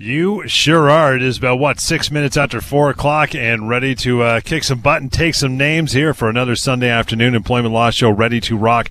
You sure are. It is about what six minutes after four o'clock, and ready to uh, kick some butt and take some names here for another Sunday afternoon employment law show. Ready to rock.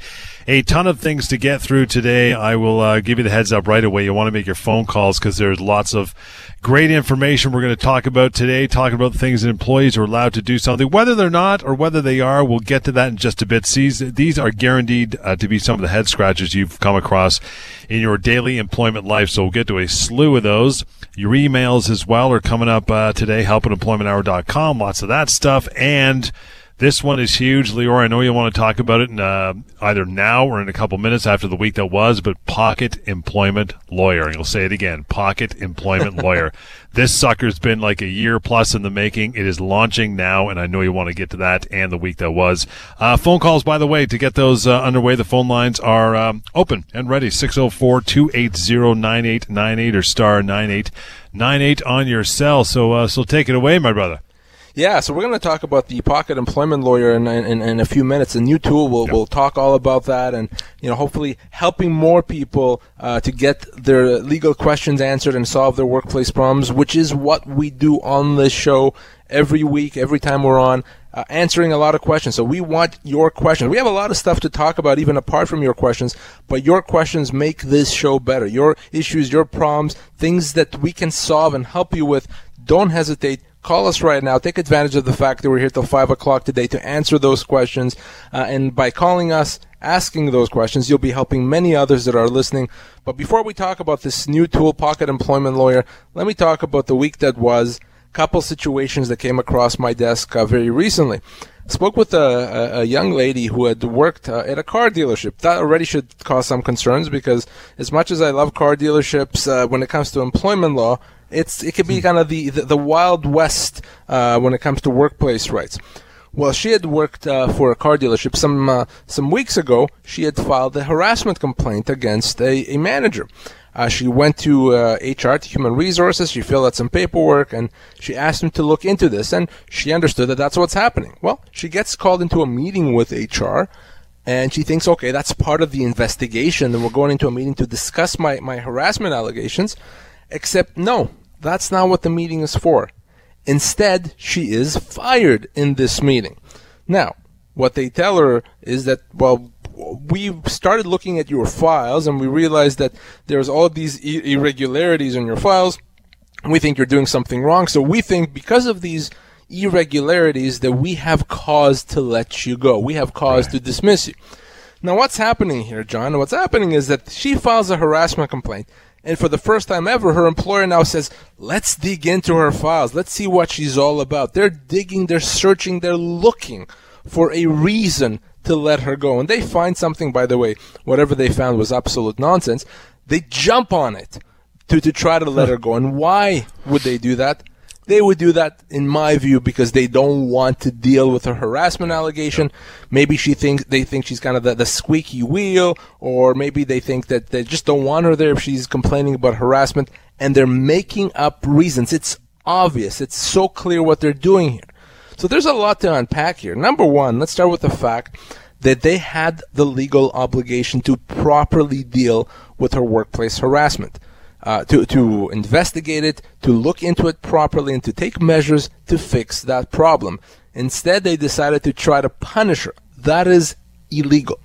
A ton of things to get through today. I will uh, give you the heads up right away. You want to make your phone calls because there's lots of great information we're going to talk about today. Talking about the things that employees are allowed to do something, whether they're not or whether they are. We'll get to that in just a bit. These these are guaranteed uh, to be some of the head scratchers you've come across in your daily employment life. So we'll get to a slew of those. Your emails as well are coming up uh, today. Help@employmenthour.com. Lots of that stuff and this one is huge, Lior. I know you want to talk about it in, uh, either now or in a couple minutes after the week that was, but Pocket Employment Lawyer. And you'll say it again. Pocket Employment Lawyer. This sucker's been like a year plus in the making. It is launching now, and I know you want to get to that and the week that was. Uh, phone calls, by the way, to get those uh, underway, the phone lines are um, open and ready. 604 280 9898 or star 9898 on your cell. So, uh, so take it away, my brother. Yeah, so we're going to talk about the Pocket Employment Lawyer in, in, in a few minutes. A new tool. We'll, we'll talk all about that, and you know, hopefully helping more people uh, to get their legal questions answered and solve their workplace problems, which is what we do on this show every week, every time we're on. Uh, answering a lot of questions. So we want your questions. We have a lot of stuff to talk about, even apart from your questions, but your questions make this show better. Your issues, your problems, things that we can solve and help you with. Don't hesitate Call us right now. Take advantage of the fact that we're here till 5 o'clock today to answer those questions. Uh, and by calling us, asking those questions, you'll be helping many others that are listening. But before we talk about this new tool, Pocket Employment Lawyer, let me talk about the week that was, couple situations that came across my desk uh, very recently spoke with a, a, a, young lady who had worked uh, at a car dealership. That already should cause some concerns because, as much as I love car dealerships, uh, when it comes to employment law, it's it can be hmm. kind of the the, the wild west uh, when it comes to workplace rights. Well, she had worked uh, for a car dealership some uh, some weeks ago. She had filed a harassment complaint against a, a manager. Uh, she went to HR, uh, to Human Resources. She filled out some paperwork, and she asked him to look into this. And she understood that that's what's happening. Well, she gets called into a meeting with HR, and she thinks, okay, that's part of the investigation, and we're going into a meeting to discuss my, my harassment allegations. Except, no, that's not what the meeting is for. Instead, she is fired in this meeting. Now, what they tell her is that, well, we started looking at your files and we realized that there's all these irregularities in your files. We think you're doing something wrong. So we think because of these irregularities that we have cause to let you go. We have cause right. to dismiss you. Now, what's happening here, John? What's happening is that she files a harassment complaint. And for the first time ever, her employer now says, let's dig into her files. Let's see what she's all about. They're digging, they're searching, they're looking for a reason to let her go. And they find something, by the way, whatever they found was absolute nonsense. They jump on it to, to try to let her go. And why would they do that? They would do that, in my view, because they don't want to deal with a harassment allegation. Maybe she thinks they think she's kind of the, the squeaky wheel, or maybe they think that they just don't want her there if she's complaining about harassment, and they're making up reasons. It's obvious. It's so clear what they're doing here. So there's a lot to unpack here. Number one, let's start with the fact that they had the legal obligation to properly deal with her workplace harassment uh, to, to investigate it, to look into it properly, and to take measures to fix that problem. Instead, they decided to try to punish her. That is illegal.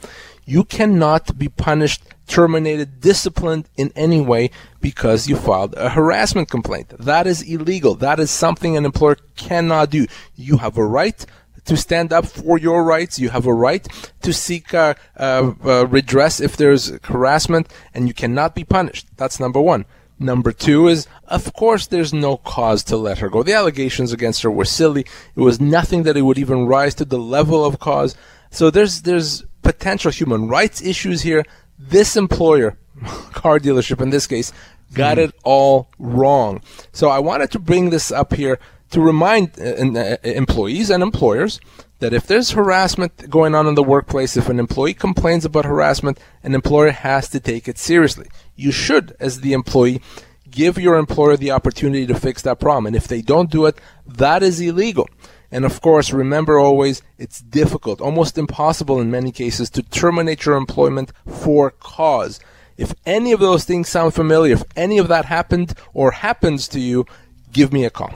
You cannot be punished, terminated, disciplined in any way because you filed a harassment complaint. That is illegal. That is something an employer cannot do. You have a right to stand up for your rights. You have a right to seek uh, uh, uh, redress if there's harassment, and you cannot be punished. That's number one. Number two is, of course, there's no cause to let her go. The allegations against her were silly. It was nothing that it would even rise to the level of cause. So there's there's potential human rights issues here. This employer, car dealership in this case, got mm. it all wrong. So I wanted to bring this up here to remind uh, uh, employees and employers that if there's harassment going on in the workplace, if an employee complains about harassment, an employer has to take it seriously. You should, as the employee, give your employer the opportunity to fix that problem. And if they don't do it, that is illegal. And of course, remember always, it's difficult, almost impossible in many cases, to terminate your employment for cause. If any of those things sound familiar, if any of that happened or happens to you, give me a call.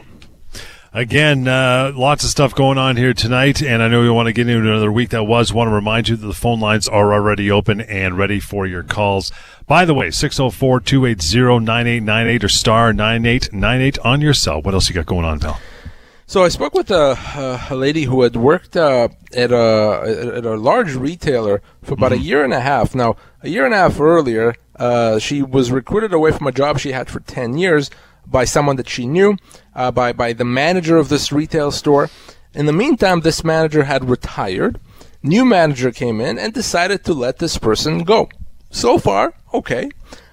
Again, uh, lots of stuff going on here tonight, and I know we want to get into another week that was. Want to remind you that the phone lines are already open and ready for your calls. By the way, 604 280 9898 or star 9898 on your cell. What else you got going on, pal? So I spoke with a, a lady who had worked uh, at a at a large retailer for about mm-hmm. a year and a half. Now, a year and a half earlier, uh, she was recruited away from a job she had for ten years by someone that she knew, uh, by by the manager of this retail store. In the meantime, this manager had retired. New manager came in and decided to let this person go. So far, okay.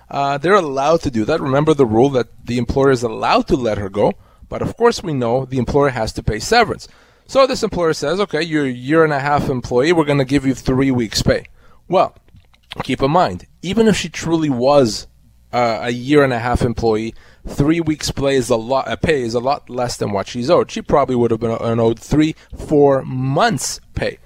Uh, they're allowed to do that. Remember the rule that the employer is allowed to let her go, but of course we know the employer has to pay severance. So this employer says, okay, you're a year and a half employee, we're going to give you three weeks' pay. Well, keep in mind, even if she truly was uh, a year and a half employee, three weeks pay is a lot. Uh, pay is a lot less than what she's owed. She probably would have been owed three, four months pay.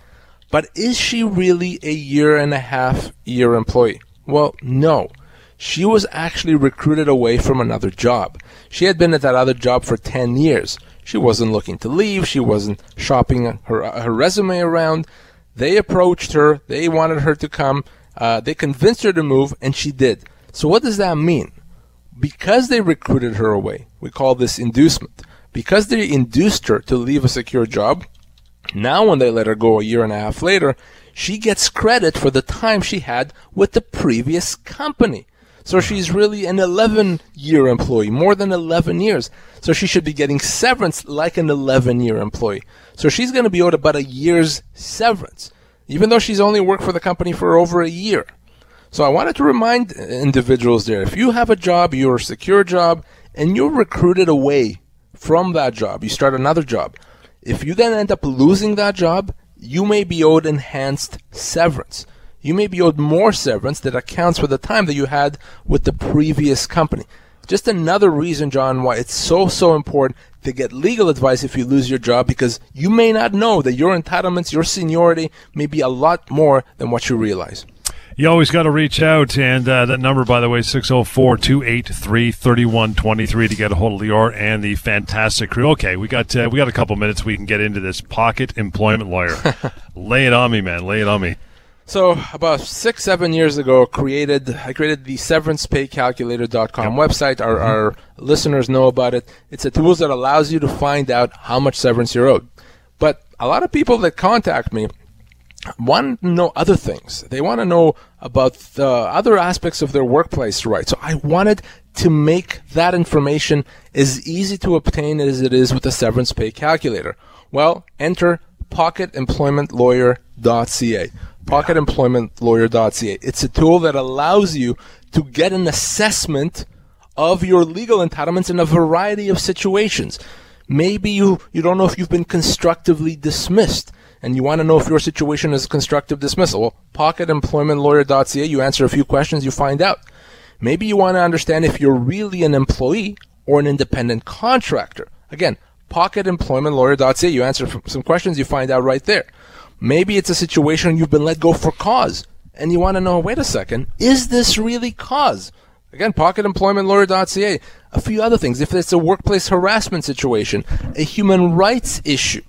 But is she really a year and a half year employee? Well, no. She was actually recruited away from another job. She had been at that other job for 10 years. She wasn't looking to leave. She wasn't shopping her, her resume around. They approached her. They wanted her to come. Uh, they convinced her to move, and she did. So what does that mean? Because they recruited her away, we call this inducement. Because they induced her to leave a secure job, now when they let her go a year and a half later, she gets credit for the time she had with the previous company. So she's really an 11 year employee, more than 11 years. So she should be getting severance like an 11 year employee. So she's going to be owed about a year's severance, even though she's only worked for the company for over a year. So I wanted to remind individuals there if you have a job, you're a secure job, and you're recruited away from that job, you start another job. If you then end up losing that job, you may be owed enhanced severance. You may be owed more severance that accounts for the time that you had with the previous company. Just another reason, John, why it's so, so important to get legal advice if you lose your job because you may not know that your entitlements, your seniority may be a lot more than what you realize. You always got to reach out, and uh, that number, by the way, 604 283 3123 to get a hold of Lior and the fantastic crew. Okay, we got uh, we got a couple minutes. We can get into this pocket employment lawyer. Lay it on me, man. Lay it on me. So about six, seven years ago, created I created the severancepaycalculator.com website. Our, mm-hmm. our listeners know about it. It's a tool that allows you to find out how much severance you're owed. But a lot of people that contact me want to know other things. They want to know about the other aspects of their workplace rights. So I wanted to make that information as easy to obtain as it is with the severance pay calculator. Well, enter pocketemploymentlawyer.ca. Pocketemploymentlawyer.ca. It's a tool that allows you to get an assessment of your legal entitlements in a variety of situations. Maybe you, you don't know if you've been constructively dismissed and you want to know if your situation is constructive dismissal. Well, pocketemploymentlawyer.ca, you answer a few questions, you find out. Maybe you want to understand if you're really an employee or an independent contractor. Again, pocketemploymentlawyer.ca, you answer some questions, you find out right there. Maybe it's a situation you've been let go for cause, and you want to know, wait a second, is this really cause? Again, pocketemploymentlawyer.ca. A few other things. If it's a workplace harassment situation, a human rights issue,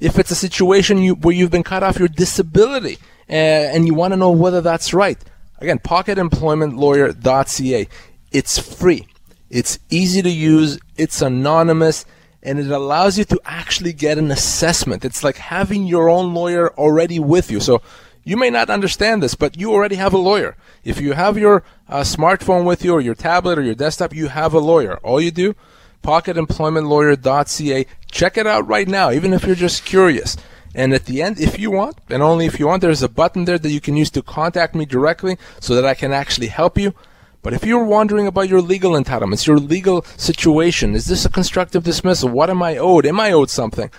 if it's a situation you, where you've been cut off your disability uh, and you want to know whether that's right. Again, pocketemploymentlawyer.ca. It's free. It's easy to use. It's anonymous and it allows you to actually get an assessment. It's like having your own lawyer already with you. So you may not understand this, but you already have a lawyer. If you have your uh, smartphone with you or your tablet or your desktop, you have a lawyer. All you do, pocketemploymentlawyer.ca. Check it out right now, even if you're just curious. And at the end, if you want, and only if you want, there's a button there that you can use to contact me directly so that I can actually help you. But if you're wondering about your legal entitlements, your legal situation, is this a constructive dismissal? What am I owed? Am I owed something?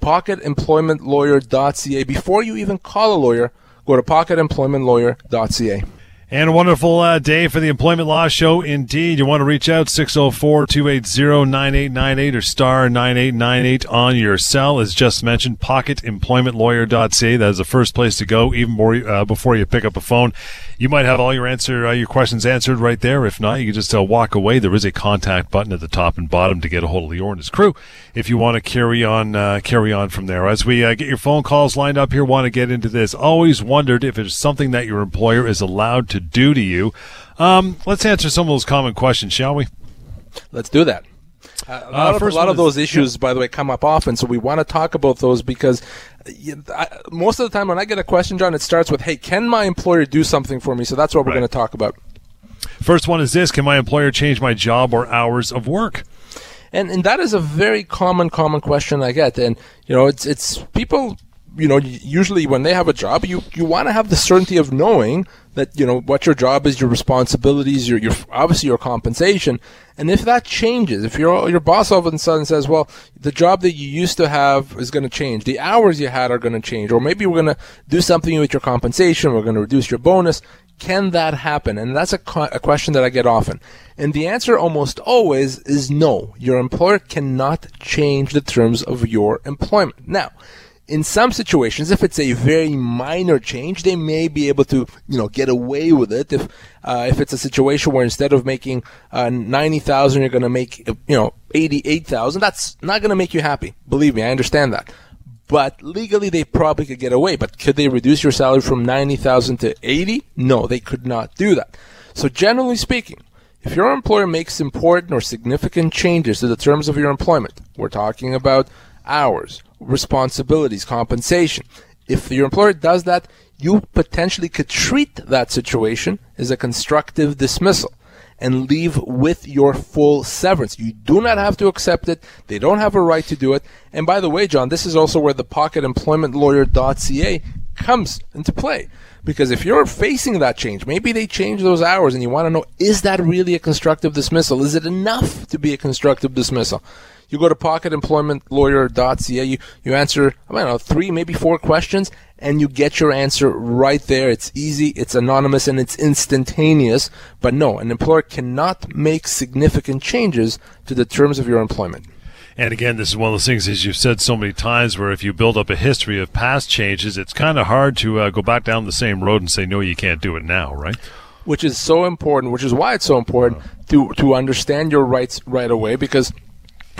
Pocketemploymentlawyer.ca. Before you even call a lawyer, go to pocketemploymentlawyer.ca. And a wonderful uh, day for the Employment Law Show indeed. You want to reach out 604 280 9898 or star 9898 on your cell. As just mentioned, pocketemploymentlawyer.ca. That is the first place to go, even more, uh, before you pick up a phone. You might have all your answer, uh, your questions answered right there. If not, you can just uh, walk away. There is a contact button at the top and bottom to get a hold of Lior and his crew if you want to carry on, uh, carry on from there. As we uh, get your phone calls lined up here, want to get into this. Always wondered if it's something that your employer is allowed to to do to you. Um, let's answer some of those common questions, shall we? Let's do that. Uh, a lot, uh, of, a lot of those issues, yeah. by the way, come up often, so we want to talk about those because I, most of the time when I get a question, John, it starts with, "Hey, can my employer do something for me?" So that's what we're right. going to talk about. First one is this: Can my employer change my job or hours of work? And and that is a very common common question I get, and you know, it's it's people you know, usually when they have a job, you, you want to have the certainty of knowing that, you know, what your job is, your responsibilities, your, your, obviously your compensation. And if that changes, if your, your boss all of a sudden says, well, the job that you used to have is going to change, the hours you had are going to change, or maybe we're going to do something with your compensation, we're going to reduce your bonus, can that happen? And that's a, a question that I get often. And the answer almost always is no. Your employer cannot change the terms of your employment. Now, in some situations, if it's a very minor change, they may be able to, you know, get away with it. If uh, if it's a situation where instead of making uh, ninety thousand, you're going to make, you know, eighty-eight thousand, that's not going to make you happy. Believe me, I understand that. But legally, they probably could get away. But could they reduce your salary from ninety thousand to eighty? No, they could not do that. So generally speaking, if your employer makes important or significant changes to the terms of your employment, we're talking about hours, responsibilities, compensation. If your employer does that, you potentially could treat that situation as a constructive dismissal and leave with your full severance. You do not have to accept it. They don't have a right to do it. And by the way, John, this is also where the pocketemploymentlawyer.ca comes into play. Because if you're facing that change, maybe they change those hours and you want to know, is that really a constructive dismissal? Is it enough to be a constructive dismissal? You go to pocketemploymentlawyer.ca. You, you answer, I don't know, three, maybe four questions, and you get your answer right there. It's easy, it's anonymous, and it's instantaneous. But no, an employer cannot make significant changes to the terms of your employment. And again, this is one of those things, as you've said so many times, where if you build up a history of past changes, it's kind of hard to uh, go back down the same road and say, no, you can't do it now, right? Which is so important, which is why it's so important to, to understand your rights right away, because –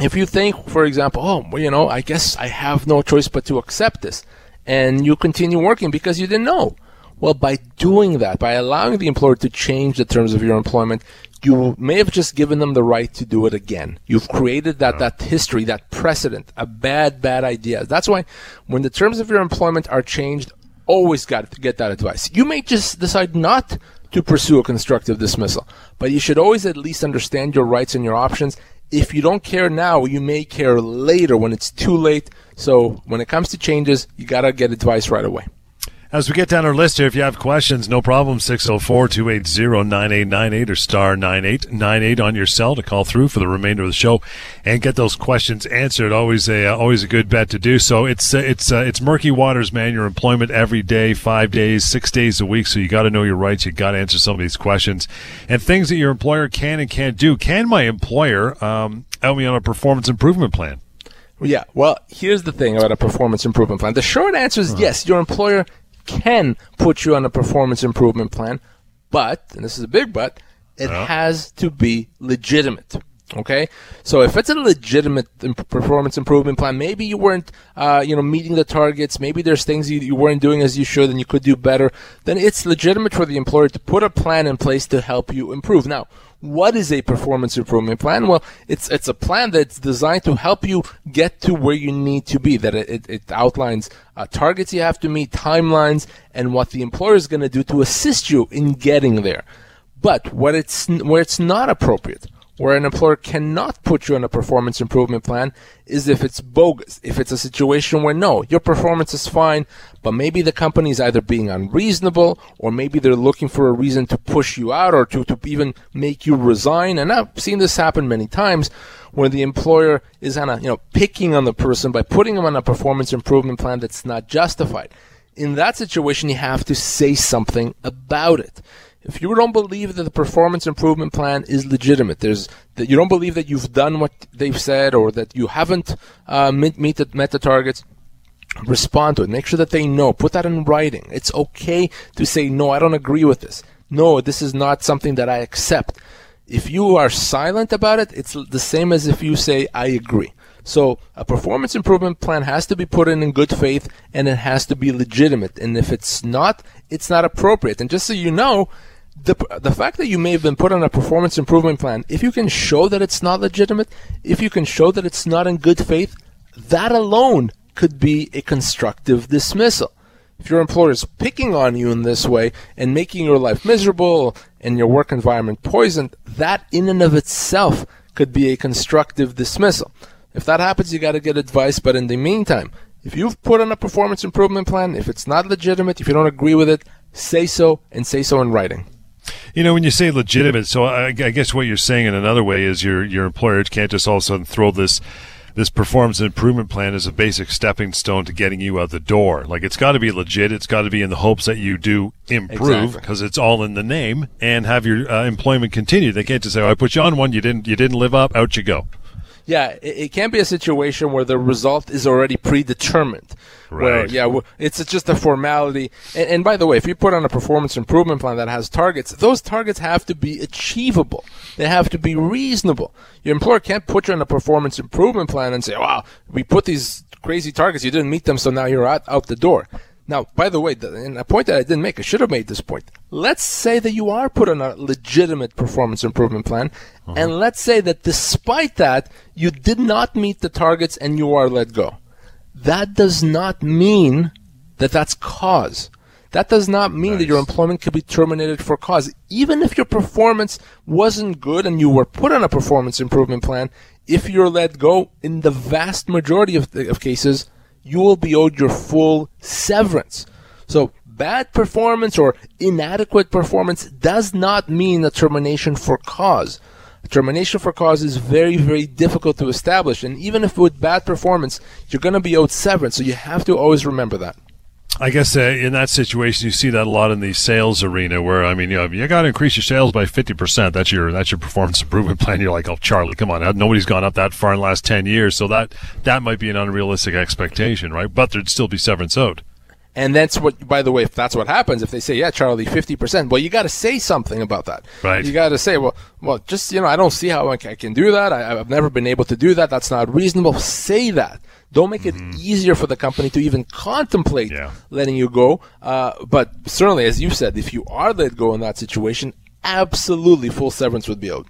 if you think, for example, oh, well, you know, I guess I have no choice but to accept this, and you continue working because you didn't know. Well, by doing that, by allowing the employer to change the terms of your employment, you may have just given them the right to do it again. You've created that, that history, that precedent, a bad, bad idea. That's why when the terms of your employment are changed, always got to get that advice. You may just decide not to pursue a constructive dismissal, but you should always at least understand your rights and your options if you don't care now, you may care later when it's too late. So when it comes to changes, you got to get advice right away. As we get down our list here, if you have questions, no problem. 604 280 9898 or star 9898 on your cell to call through for the remainder of the show and get those questions answered. Always a, uh, always a good bet to do so. It's, uh, it's, uh, it's murky waters, man. Your employment every day, five days, six days a week. So you got to know your rights. You got to answer some of these questions and things that your employer can and can't do. Can my employer, um, help me on a performance improvement plan? Yeah, well, here's the thing about a performance improvement plan. The short answer is yes, your employer can put you on a performance improvement plan, but, and this is a big but, it yeah. has to be legitimate. Okay, so if it's a legitimate performance improvement plan, maybe you weren't, uh, you know, meeting the targets. Maybe there's things you, you weren't doing as you should, and you could do better. Then it's legitimate for the employer to put a plan in place to help you improve. Now, what is a performance improvement plan? Well, it's it's a plan that's designed to help you get to where you need to be. That it, it outlines uh, targets you have to meet, timelines, and what the employer is going to do to assist you in getting there. But what it's where it's not appropriate where an employer cannot put you on a performance improvement plan is if it's bogus. If it's a situation where no, your performance is fine, but maybe the company is either being unreasonable or maybe they're looking for a reason to push you out or to, to even make you resign. And I've seen this happen many times where the employer is kind of, you know, picking on the person by putting them on a performance improvement plan that's not justified. In that situation, you have to say something about it If you don't believe that the performance improvement plan is legitimate, there's that you don't believe that you've done what they've said or that you haven't uh, meet, meet the, met the targets, respond to it. Make sure that they know. Put that in writing. It's okay to say, no, I don't agree with this. No, this is not something that I accept. If you are silent about it, it's the same as if you say, I agree. So a performance improvement plan has to be put in in good faith and it has to be legitimate. And if it's not, it's not appropriate. And just so you know, the, the fact that you may have been put on a performance improvement plan, if you can show that it's not legitimate, if you can show that it's not in good faith, that alone could be a constructive dismissal. If your employer is picking on you in this way and making your life miserable and your work environment poisoned, that in and of itself could be a constructive dismissal. If that happens, you got to get advice. But in the meantime, if you've put on a performance improvement plan, if it's not legitimate, if you don't agree with it, say so and say so in writing. You know, when you say legitimate, so I, I guess what you're saying in another way is your your employer can't just all of a sudden throw this this performance improvement plan as a basic stepping stone to getting you out the door. Like it's got to be legit. It's got to be in the hopes that you do improve because exactly. it's all in the name and have your uh, employment continue. They can't just say, oh, "I put you on one, you didn't, you didn't live up, out you go." yeah, it, it can't be a situation where the result is already predetermined. Right. Yeah, it's just a formality. And, and, by the way, if you put on a performance improvement plan that has targets, those targets have to be achievable. They have to be reasonable. Your employer can't put you on a performance improvement plan and say, wow, we put these crazy targets, you didn't meet them, so now you're out, out the door. Now, by the way, the, and a point that I didn't make, I should have made this point. Let's say that you are put on a legitimate performance improvement plan, uh-huh. and let's say that despite that, you did not meet the targets and you are let go. That does not mean that that's cause. That does not mean nice. that your employment could be terminated for cause. Even if your performance wasn't good and you were put on a performance improvement plan, if you're let go, in the vast majority of, of cases, you will be owed your full severance. So bad performance or inadequate performance does not mean a termination for cause. Termination for cause is very, very difficult to establish. And even if with bad performance, you're going to be owed severance. So you have to always remember that. I guess uh, in that situation, you see that a lot in the sales arena, where I mean, you know, you got to increase your sales by fifty percent. That's your that's your performance improvement plan. You're like, oh, Charlie, come on, nobody's gone up that far in the last ten years, so that that might be an unrealistic expectation, right? But there'd still be severance owed. And that's what, by the way, if that's what happens, if they say, yeah, Charlie, 50%, well, you got to say something about that. Right. You got to say, well, well, just, you know, I don't see how I can do that. I, have never been able to do that. That's not reasonable. Say that. Don't make mm-hmm. it easier for the company to even contemplate yeah. letting you go. Uh, but certainly, as you said, if you are let go in that situation, absolutely full severance would be owed.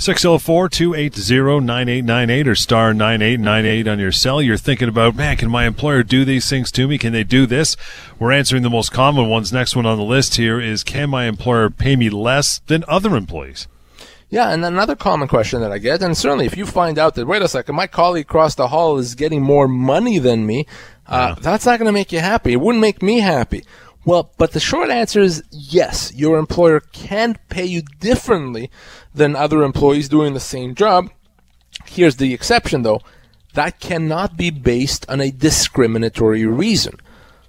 604 280 9898 or star 9898 on your cell. You're thinking about, man, can my employer do these things to me? Can they do this? We're answering the most common ones. Next one on the list here is, can my employer pay me less than other employees? Yeah, and another common question that I get, and certainly if you find out that, wait a second, my colleague across the hall is getting more money than me, uh, yeah. that's not going to make you happy. It wouldn't make me happy. Well, but the short answer is yes, your employer can pay you differently than other employees doing the same job. Here's the exception though. That cannot be based on a discriminatory reason.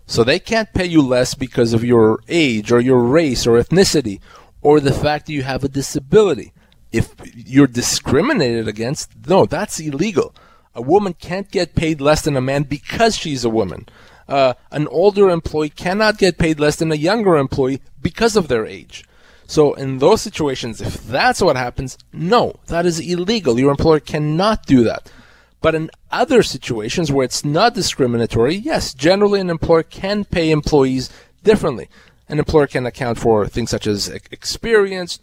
So they can't pay you less because of your age or your race or ethnicity or the fact that you have a disability. If you're discriminated against, no, that's illegal. A woman can't get paid less than a man because she's a woman uh, an older employee cannot get paid less than a younger employee because of their age. So in those situations, if that's what happens, no, that is illegal. Your employer cannot do that. But in other situations where it's not discriminatory, yes, generally an employer can pay employees differently. An employer can account for things such as experience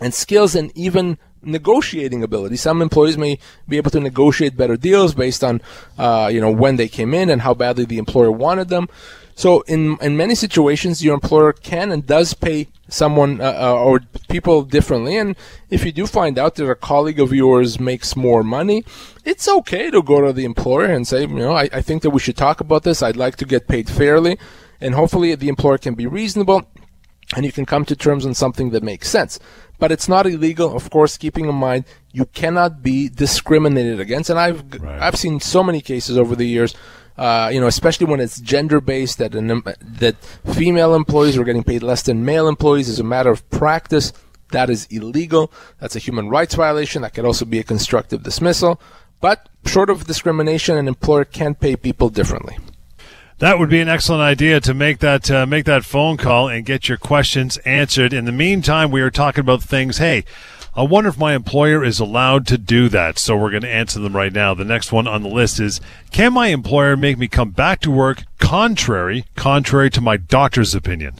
and skills and even negotiating ability. Some employees may be able to negotiate better deals based on, uh, you know, when they came in and how badly the employer wanted them. So in in many situations, your employer can and does pay someone uh, uh, or people differently. And if you do find out that a colleague of yours makes more money, it's okay to go to the employer and say, you know, I, I think that we should talk about this. I'd like to get paid fairly. And hopefully the employer can be reasonable and you can come to terms on something that makes sense but it's not illegal. Of course, keeping in mind you cannot be discriminated against. And I've right. I've seen so many cases over the years uh, you know, especially when it's gender based, that an, that female employees are getting paid less than male employees as a matter of practice. That is illegal. That's a human rights violation. That could also be a constructive dismissal. But short of discrimination, an employer can pay people differently. That would be an excellent idea to make that uh, make that phone call and get your questions answered. In the meantime, we are talking about things. Hey, I wonder if my employer is allowed to do that. So we're going to answer them right now. The next one on the list is Can my employer make me come back to work contrary, contrary to my doctor's opinion?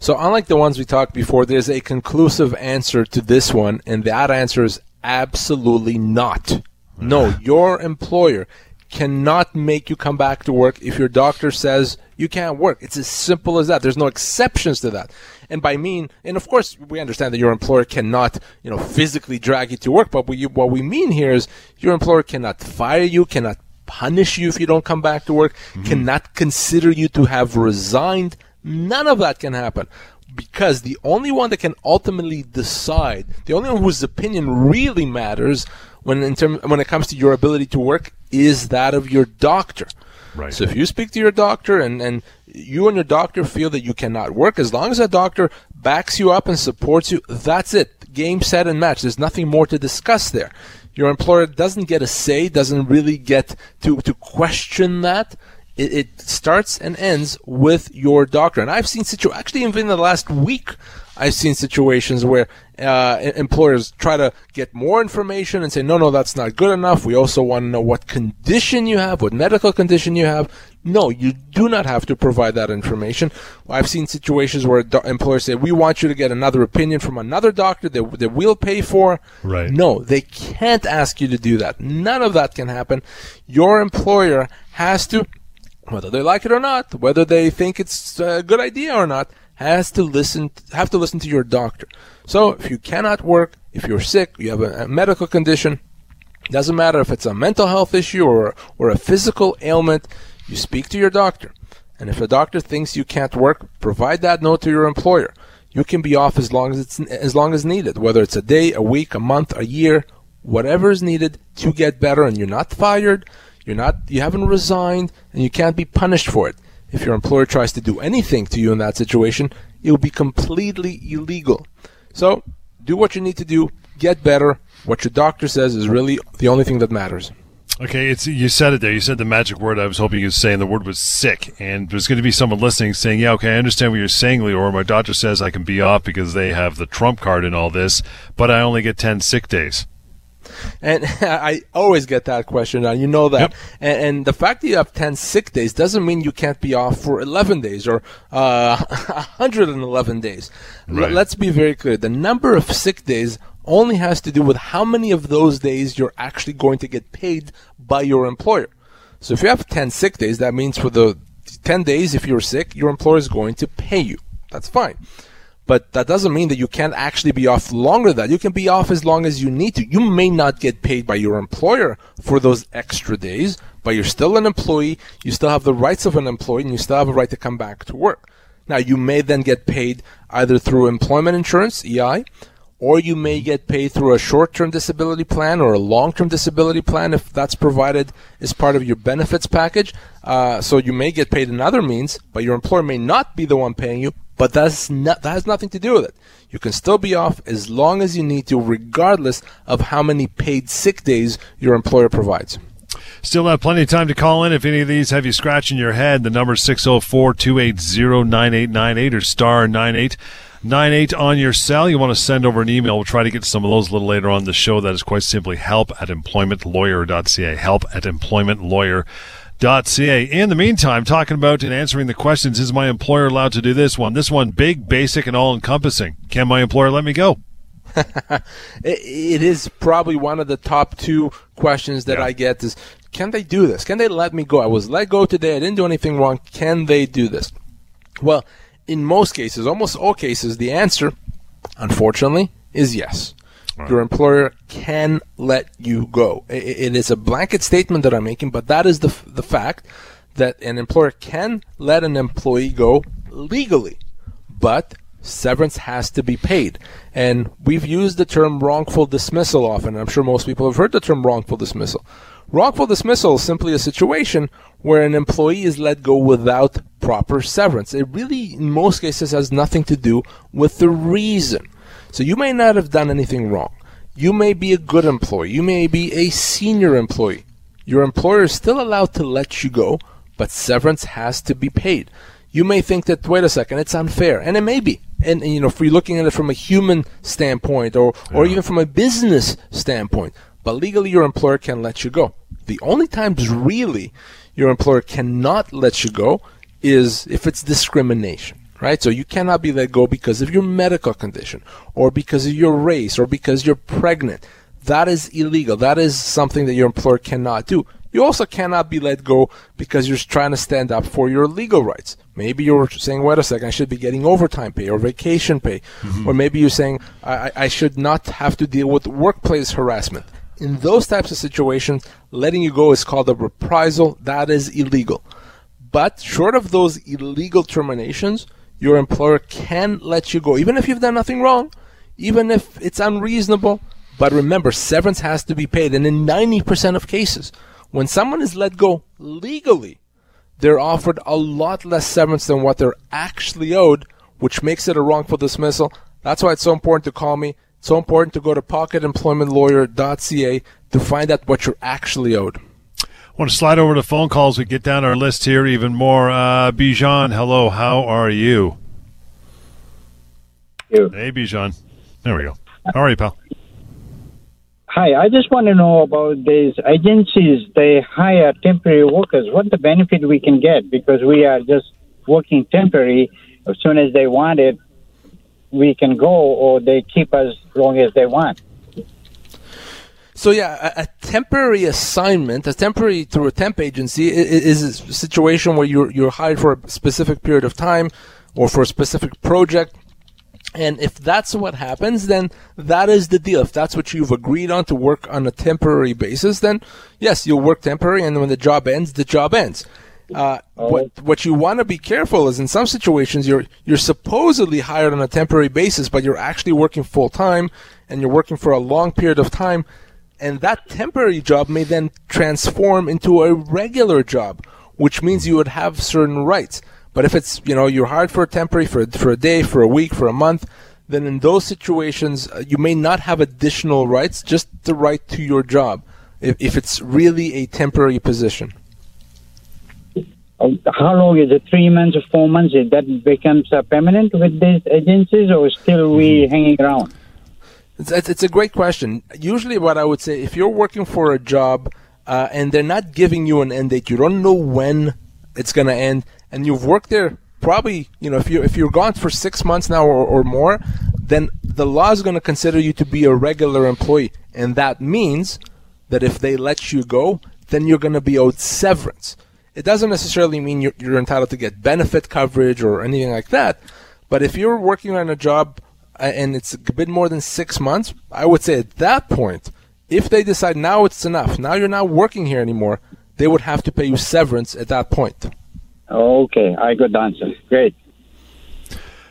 So, unlike the ones we talked before, there's a conclusive answer to this one, and that answer is absolutely not. No, your employer cannot make you come back to work if your doctor says you can't work. It's as simple as that. There's no exceptions to that. And by mean, and of course, we understand that your employer cannot, you know, physically drag you to work. But we, what we mean here is your employer cannot fire you, cannot punish you if you don't come back to work, mm-hmm. cannot consider you to have resigned. None of that can happen because the only one that can ultimately decide, the only one whose opinion really matters when in term, when it comes to your ability to work is that of your doctor. Right. So if you speak to your doctor and, and you and your doctor feel that you cannot work, as long as that doctor backs you up and supports you, that's it. Game, set, and match. There's nothing more to discuss there. Your employer doesn't get a say, doesn't really get to, to question that. It, it starts and ends with your doctor. And I've seen situations, actually, even in the last week, I've seen situations where uh, employers try to get more information and say, no, no, that's not good enough. We also want to know what condition you have, what medical condition you have. No, you do not have to provide that information. I've seen situations where do- employers say, we want you to get another opinion from another doctor that, that we'll pay for. Right. No, they can't ask you to do that. None of that can happen. Your employer has to, whether they like it or not, whether they think it's a good idea or not, has to listen have to listen to your doctor. So if you cannot work, if you're sick, you have a, a medical condition, doesn't matter if it's a mental health issue or or a physical ailment, you speak to your doctor. And if the doctor thinks you can't work, provide that note to your employer. You can be off as long as it's as long as needed, whether it's a day, a week, a month, a year, whatever is needed to get better and you're not fired, you're not you haven't resigned and you can't be punished for it. If your employer tries to do anything to you in that situation, it will be completely illegal. So, do what you need to do, get better. What your doctor says is really the only thing that matters. Okay, it's you said it there. You said the magic word I was hoping you would say, and the word was sick. And there's going to be someone listening saying, "Yeah, okay, I understand what you're saying, Lior. My doctor says I can be off because they have the trump card in all this, but I only get ten sick days." And I always get that question, and you know that. Yep. And, and, the fact that you have 10 sick days doesn't mean you can't be off for 11 days or uh, 111 days. Right. Let's be very clear. The number of sick days only has to do with how many of those days you're actually going to get paid by your employer. So if you have 10 sick days, that means for the 10 days, if you're sick, your employer is going to pay you. That's fine. But that doesn't mean that you can't actually be off longer than that. You can be off as long as you need to. You may not get paid by your employer for those extra days, but you're still an employee. You still have the rights of an employee and you still have a right to come back to work. Now, you may then get paid either through employment insurance, EI, or you may get paid through a short-term disability plan or a long-term disability plan if that's provided as part of your benefits package. Uh, so you may get paid in other means, but your employer may not be the one paying you, but that's not, that has nothing to do with it. You can still be off as long as you need to, regardless of how many paid sick days your employer provides. Still have plenty of time to call in if any of these have you scratching your head. The number is 604 280 9898 or star 9898 on your cell. You want to send over an email. We'll try to get some of those a little later on the show. That is quite simply help at employmentlawyer.ca. Help at employmentlawyer.ca ca. In the meantime, talking about and answering the questions, is my employer allowed to do this one? This one, big, basic, and all encompassing. Can my employer let me go? it is probably one of the top two questions that yeah. I get is can they do this? Can they let me go? I was let go today. I didn't do anything wrong. Can they do this? Well, in most cases, almost all cases, the answer, unfortunately, is yes. Right. Your employer can let you go. It, it is a blanket statement that I'm making, but that is the, the fact that an employer can let an employee go legally. But severance has to be paid. And we've used the term wrongful dismissal often. I'm sure most people have heard the term wrongful dismissal. Wrongful dismissal is simply a situation where an employee is let go without proper severance. It really, in most cases, has nothing to do with the reason. So you may not have done anything wrong. You may be a good employee. You may be a senior employee. Your employer is still allowed to let you go, but severance has to be paid. You may think that, wait a second, it's unfair. And it may be. And, and you know, if you're looking at it from a human standpoint or, or even from a business standpoint, but legally your employer can let you go. The only times really your employer cannot let you go is if it's discrimination, right? So you cannot be let go because of your medical condition or because of your race or because you're pregnant. That is illegal. That is something that your employer cannot do. You also cannot be let go because you're trying to stand up for your legal rights. Maybe you're saying, wait a second, I should be getting overtime pay or vacation pay. Mm-hmm. Or maybe you're saying, I, I should not have to deal with workplace harassment. In those types of situations, letting you go is called a reprisal. That is illegal. But short of those illegal terminations, your employer can let you go, even if you've done nothing wrong, even if it's unreasonable. But remember, severance has to be paid. And in 90% of cases, when someone is let go legally, they're offered a lot less severance than what they're actually owed, which makes it a wrongful dismissal. That's why it's so important to call me. It's so important to go to pocketemploymentlawyer.ca to find out what you're actually owed. Want to slide over to phone calls. We get down our list here even more. Uh, Bijan, hello. How are you? you. Hey, Bijan. There we go. How are you, pal? Hi, I just want to know about these agencies. They hire temporary workers. What the benefit we can get because we are just working temporary. As soon as they want it, we can go, or they keep us as long as they want. So yeah, a, a, temporary assignment, a temporary through a temp agency, is, is a situation where you're you're hired for a specific period of time or for a specific project. And if that's what happens, then that is the deal. If that's what you've agreed on to work on a temporary basis, then yes, you'll work temporary, and when the job ends, the job ends. Uh, what what you want to be careful is in some situations you're you're supposedly hired on a temporary basis, but you're actually working full time, and you're working for a long period of time, and that temporary job may then transform into a regular job, which means you would have certain rights. But if it's you know you're hired for a temporary for for a day, for a week, for a month, then in those situations uh, you may not have additional rights, just the right to your job, if, if it's really a temporary position. How long is it? Three months or four months? Is that becomes uh, permanent with these agencies, or still we mm-hmm. hanging around? It's, it's, a great question. Usually, what I would say, if you're working for a job uh, and they're not giving you an end date, you don't know when it's going to end, and you've worked there probably, you know, if you if you're gone for six months now or, or more, then the law is going to consider you to be a regular employee, and that means that if they let you go, then you're going to be owed severance. It doesn't necessarily mean you're, you're entitled to get benefit coverage or anything like that. But if you're working on a job and it's a bit more than six months, I would say at that point, if they decide now it's enough, now you're not working here anymore, they would have to pay you severance at that point. Okay, I got the answer. Great.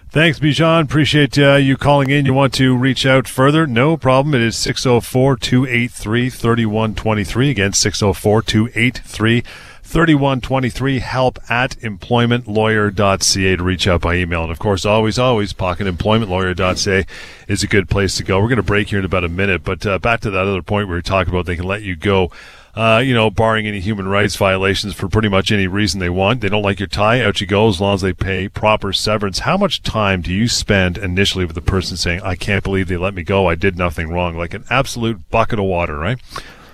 Thanks, Bijan. Appreciate uh, you calling in. You want to reach out further? No problem. It is 604 283 3123. Again, 604 283 3123 help at employmentlawyer.ca to reach out by email. And of course, always, always, pocketemploymentlawyer.ca is a good place to go. We're going to break here in about a minute, but uh, back to that other point we talking about they can let you go. Uh, you know, barring any human rights violations for pretty much any reason they want. They don't like your tie, out you go as long as they pay proper severance. How much time do you spend initially with the person saying, I can't believe they let me go, I did nothing wrong? Like an absolute bucket of water, right?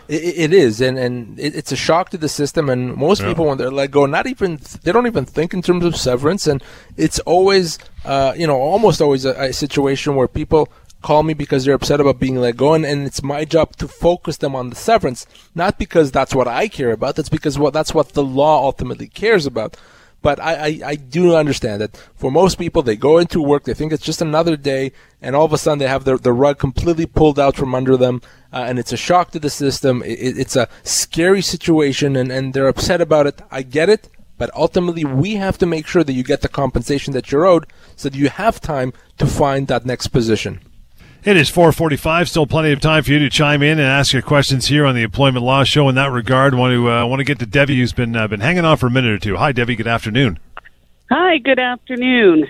It, it is, and and it, it's a shock to the system. And most yeah. people, when they're let go, not even they don't even think in terms of severance. And it's always, uh, you know, almost always a, a, situation where people call me because they're upset about being let go, and, and it's my job to focus them on the severance, not because that's what I care about. That's because what that's what the law ultimately cares about. But I, I, I, do understand that for most people, they go into work, they think it's just another day, and all of a sudden they have the, the rug completely pulled out from under them, uh, and it's a shock to the system. It, it's a scary situation, and, and they're upset about it. I get it, but ultimately we have to make sure that you get the compensation that you're owed so that you have time to find that next position. It is 4:45. Still plenty of time for you to chime in and ask your questions here on the Employment Law Show. In that regard, want to uh, want to get to Debbie, who's been uh, been hanging on for a minute or two. Hi, Debbie. Good afternoon. Hi. Good afternoon.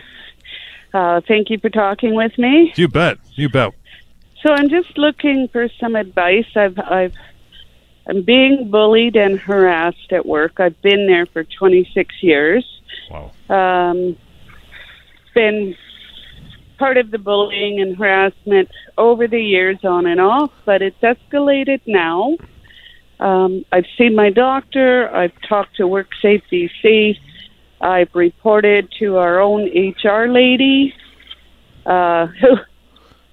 Uh, thank you for talking with me. You bet. You bet. So I'm just looking for some advice. I've I've I'm being bullied and harassed at work. I've been there for 26 years. Wow. Um, been part of the bullying and harassment over the years, on and off, but it's escalated now. Um, I've seen my doctor. I've talked to WorkSafe BC. I've reported to our own HR lady, uh, who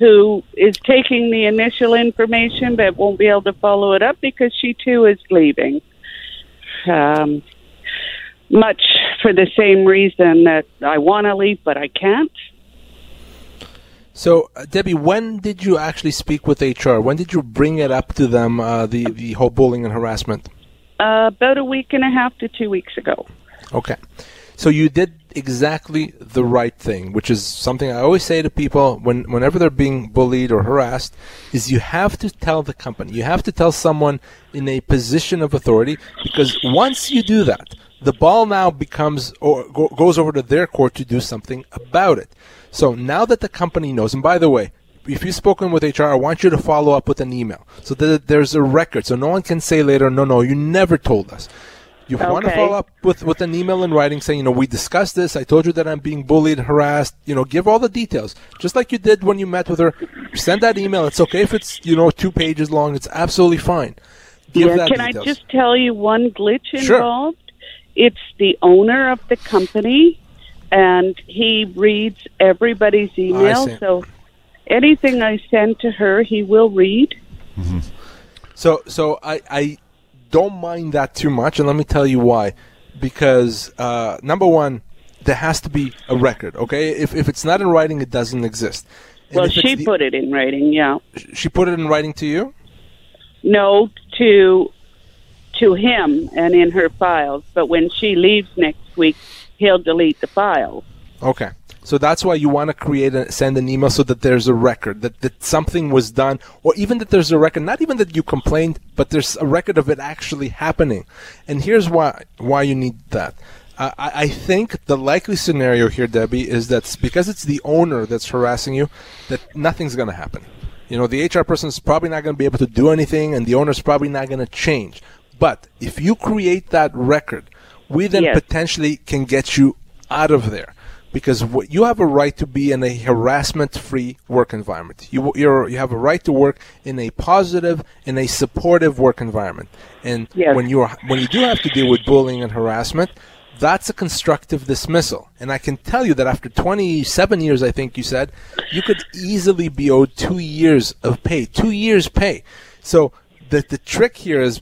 who is taking the initial information but won't be able to follow it up because she too is leaving. Um, much for the same reason that I want to leave but I can't. So, uh, Debbie, when did you actually speak with HR? When did you bring it up to them, uh, the, the whole bullying and harassment? Uh, about a week and a half to two weeks ago. Okay. So you did exactly the right thing, which is something I always say to people when whenever they're being bullied or harassed, is you have to tell the company. You have to tell someone in a position of authority because once you do that, the ball now becomes or go, goes over to their court to do something about it. So now that the company knows, and by the way, if you've spoken with HR, I want you to follow up with an email so that there's a record, so no one can say later, no, no, you never told us. You okay. want to follow up with, with an email in writing saying, you know, we discussed this. I told you that I'm being bullied, harassed. You know, give all the details, just like you did when you met with her. Send that email. It's okay if it's you know two pages long. It's absolutely fine. Give yeah. Can details. I just tell you one glitch involved? Sure. It's the owner of the company, and he reads everybody's email. So anything I send to her, he will read. Mm-hmm. So, so I, I don't mind that too much, and let me tell you why. Because uh, number one, there has to be a record. Okay, if if it's not in writing, it doesn't exist. And well, she the, put it in writing. Yeah. She put it in writing to you. No, to to him and in her files. But when she leaves next week, he'll delete the files. Okay. So that's why you want to create and send an email so that there's a record that, that something was done, or even that there's a record, not even that you complained, but there's a record of it actually happening. And here's why why you need that. I, I think the likely scenario here, Debbie, is that because it's the owner that's harassing you, that nothing's going to happen. You know, the HR person is probably not going to be able to do anything, and the owner's probably not going to change. But if you create that record, we then yes. potentially can get you out of there because you have a right to be in a harassment-free work environment. You you have a right to work in a positive, in a supportive work environment. And yes. when you are when you do have to deal with bullying and harassment, that's a constructive dismissal. And I can tell you that after 27 years, I think you said, you could easily be owed two years of pay, two years pay. So the the trick here is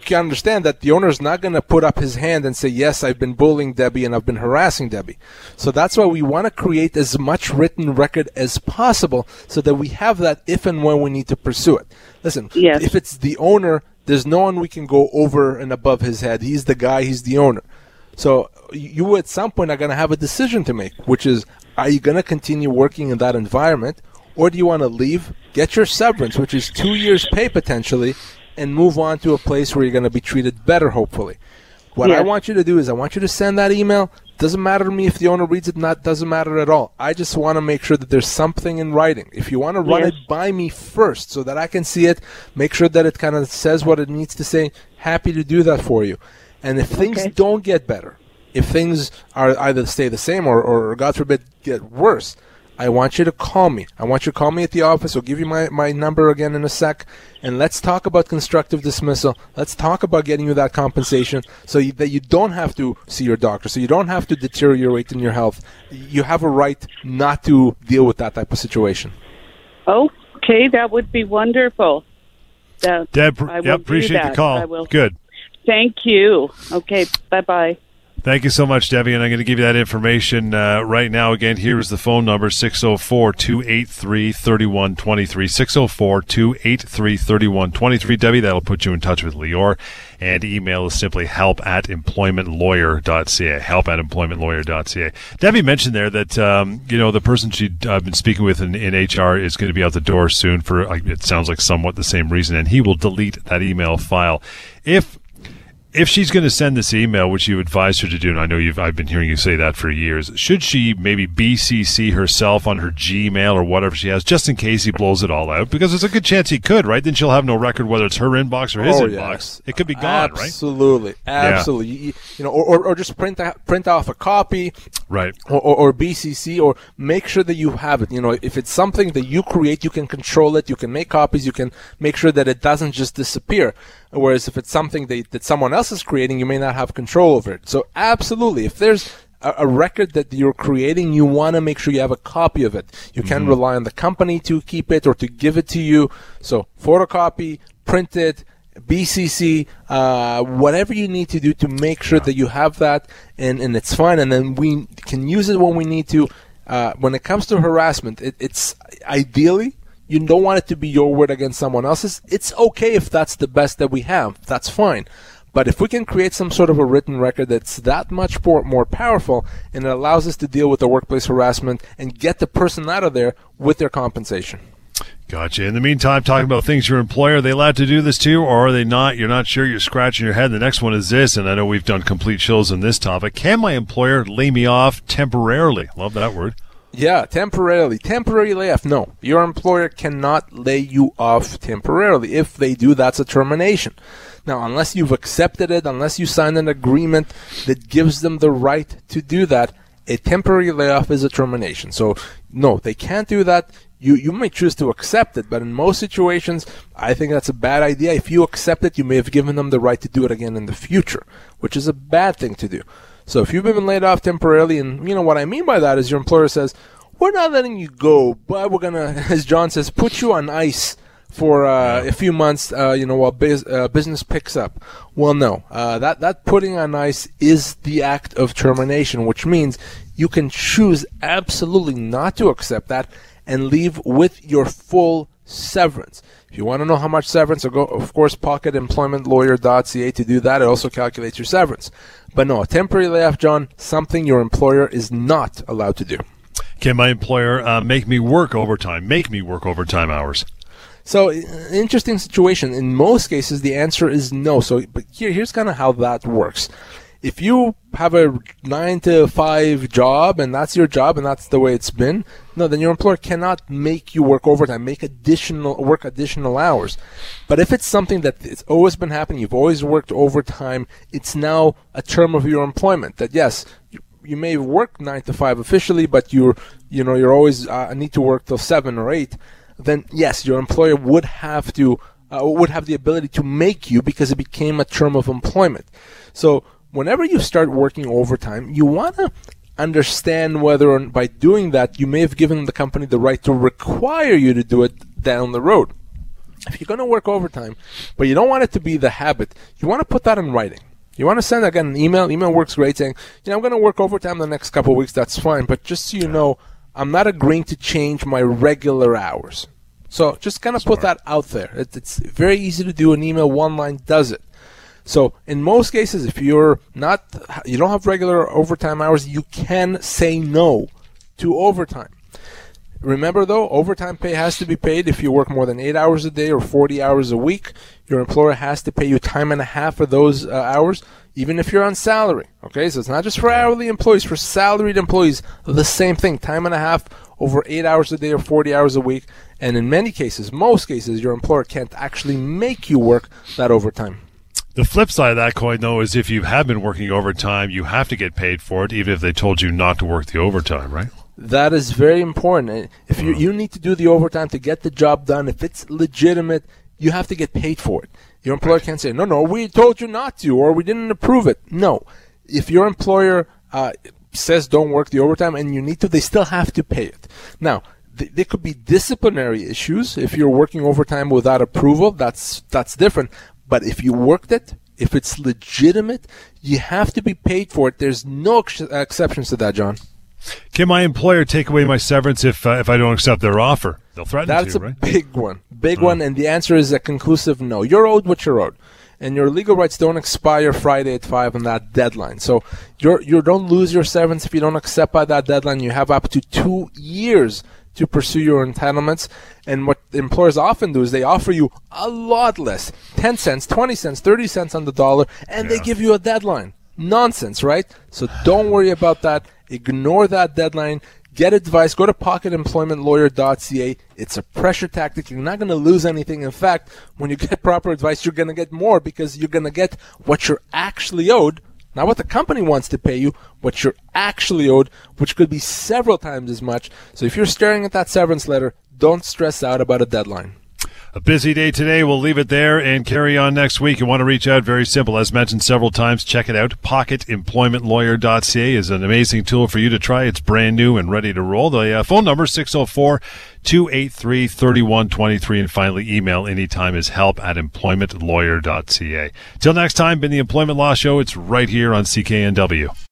can understand that the owner is not going to put up his hand and say, yes, I've been bullying Debbie and I've been harassing Debbie. So that's why we want to create as much written record as possible so that we have that if and when we need to pursue it. Listen, yes. if it's the owner, there's no one we can go over and above his head. He's the guy, he's the owner. So you at some point are going to have a decision to make, which is, are you going to continue working in that environment or do you want to leave, get your severance, which is two years pay potentially, and move on to a place where you're going to be treated better, hopefully. What I want you to do is I want you to send that email. Doesn't matter to me if the owner reads it, not doesn't matter at all. I just want to make sure that there's something in writing. If you want to run yes. it by me first so that I can see it, make sure that it kind of says what it needs to say, happy to do that for you. And if things okay. don't get better, if things are either stay the same or, or God forbid get worse, I want you to call me. I want you to call me at the office. I'll give you my, my number again in a sec. And let's talk about constructive dismissal. Let's talk about getting you that compensation so you, that you don't have to see your doctor, so you don't have to deteriorate in your health. You have a right not to deal with that type of situation. Okay, that would be wonderful. That, Deb, I yep, appreciate the call. Good. Thank you. Okay, bye bye. Thank you so much, Debbie. And I'm going to give you that information uh, right now. Again, here is the phone number 604 283 3123. 604 283 3123. Debbie, that'll put you in touch with Lior. And email is simply help at employmentlawyer.ca. Help at employmentlawyer.ca. Debbie mentioned there that, um, you know, the person she'd uh, been speaking with in, in HR is going to be out the door soon for, it sounds like somewhat the same reason. And he will delete that email file. If if she's going to send this email, which you advised her to do, and I know you've I've been hearing you say that for years, should she maybe BCC herself on her Gmail or whatever she has, just in case he blows it all out? Because there's a good chance he could, right? Then she'll have no record whether it's her inbox or his Oh, inbox. yes. It could be gone, right? Absolutely, absolutely. You, you know, or, or, or just print out, print off a copy, Right. or, or, or BCC, or make sure that you have it. You know, if it's something that you create, you can control it. You can make copies. You can make sure that it doesn't just disappear. Whereas if it's something that, that someone else is creating, you may not have control over it. So absolutely, if there's a, a record that you're creating, you want to make sure you have a copy of it. You can mm-hmm. rely on the company to keep it or to give it to you. So photocopy, print it, BCC, uh, whatever you need to do to make sure that you have that and, and it's fine. And then we can use it when we need to. Uh, when it comes to harassment, it, it's ideally you don't want it to be your word against someone else's. It's okay if that's the best that we have. That's fine. But if we can create some sort of a written record that's that much more, more powerful and it allows us to deal with the workplace harassment and get the person out of there with their compensation. Gotcha. In the meantime, talking about things your employer, are they allowed to do this too, or are they not? You're not sure. You're scratching your head. The next one is this, and I know we've done complete shows on this topic. Can my employer lay me off temporarily? Love that word. Yeah, temporarily. Temporary layoff. No, your employer cannot lay you off temporarily. If they do, that's a termination. Now, unless you've accepted it, unless you signed an agreement that gives them the right to do that, a temporary layoff is a termination. So, no, they can't do that. You, you may choose to accept it, but in most situations, I think that's a bad idea. If you accept it, you may have given them the right to do it again in the future, which is a bad thing to do. So if you've been laid off temporarily, and you know what I mean by that is your employer says, we're not letting you go, but we're gonna, as John says, put you on ice for uh, a few months, uh, you know, while biz- uh, business picks up. Well, no, uh, that that putting on ice is the act of termination, which means you can choose absolutely not to accept that and leave with your full severance. If you want to know how much severance, go, of course, pocketemploymentlawyer.ca to do that. It also calculates your severance. But no, a temporary layoff, John, something your employer is not allowed to do. Can my employer uh, make me work overtime? Make me work overtime hours? So, interesting situation. In most cases, the answer is no. So, but here, here's kind of how that works. If you have a nine to five job and that's your job and that's the way it's been, no, then your employer cannot make you work overtime, make additional work additional hours. But if it's something that it's always been happening, you've always worked overtime, it's now a term of your employment. That yes, you, you may work nine to five officially, but you're you know you're always uh, need to work till seven or eight then yes, your employer would have to uh, would have the ability to make you because it became a term of employment. So whenever you start working overtime, you want to understand whether or by doing that you may have given the company the right to require you to do it down the road. If you're going to work overtime, but you don't want it to be the habit, you want to put that in writing. You want to send again an email. Email works great, saying, you know, I'm going to work overtime the next couple of weeks. That's fine, but just so you know, I'm not agreeing to change my regular hours. So just kind of put that out there. It, it's very easy to do. An email, one line does it. So in most cases, if you're not, you don't have regular overtime hours, you can say no to overtime. Remember though, overtime pay has to be paid if you work more than eight hours a day or 40 hours a week. Your employer has to pay you time and a half for those uh, hours, even if you're on salary. Okay, so it's not just for hourly employees, for salaried employees, the same thing, time and a half over eight hours a day or 40 hours a week. And in many cases, most cases, your employer can't actually make you work that overtime. The flip side of that coin, though, is if you have been working overtime, you have to get paid for it, even if they told you not to work the overtime, right? That is very important. If you you need to do the overtime to get the job done, if it's legitimate, you have to get paid for it. Your employer can't say, "No, no, we told you not to," or "We didn't approve it." No, if your employer uh, says don't work the overtime and you need to, they still have to pay it. Now, th- there could be disciplinary issues if you're working overtime without approval. That's that's different. But if you worked it, If it's legitimate, you have to be paid for it. There's no ex- exceptions to that, John. Can my employer take away my severance if uh, if I don't accept their offer? They'll threaten That's to, a big one, big one, and the answer is a conclusive no. You're owed what you're owed, and your legal rights don't expire Friday at five on that deadline. So you're you don't lose your severance if you don't accept by that deadline. You have up to two years to pursue your entitlements. And what employers often do is they offer you a lot less 10 cents, 20 cents, 30 cents on the dollar, and they give you a deadline. Nonsense, right? So don't worry about that. Ignore that deadline. Get advice. Go to pocketemploymentlawyer.ca. It's a pressure tactic. You're not going to lose anything. In fact, when you get proper advice, you're going to get more because you're going to get what you're actually owed not what the company wants to pay you, what you're actually owed, which could be several times as much. So if you're staring at that severance letter, don't stress out about a deadline. A busy day today. We'll leave it there and carry on next week. You want to reach out, very simple. As mentioned several times, check it out. PocketEmploymentLawyer.ca is an amazing tool for you to try. It's brand new and ready to roll. The uh, phone number 604 283 3123. And finally, email anytime is help at employmentlawyer.ca. Till next time, been the Employment Law Show. It's right here on CKNW.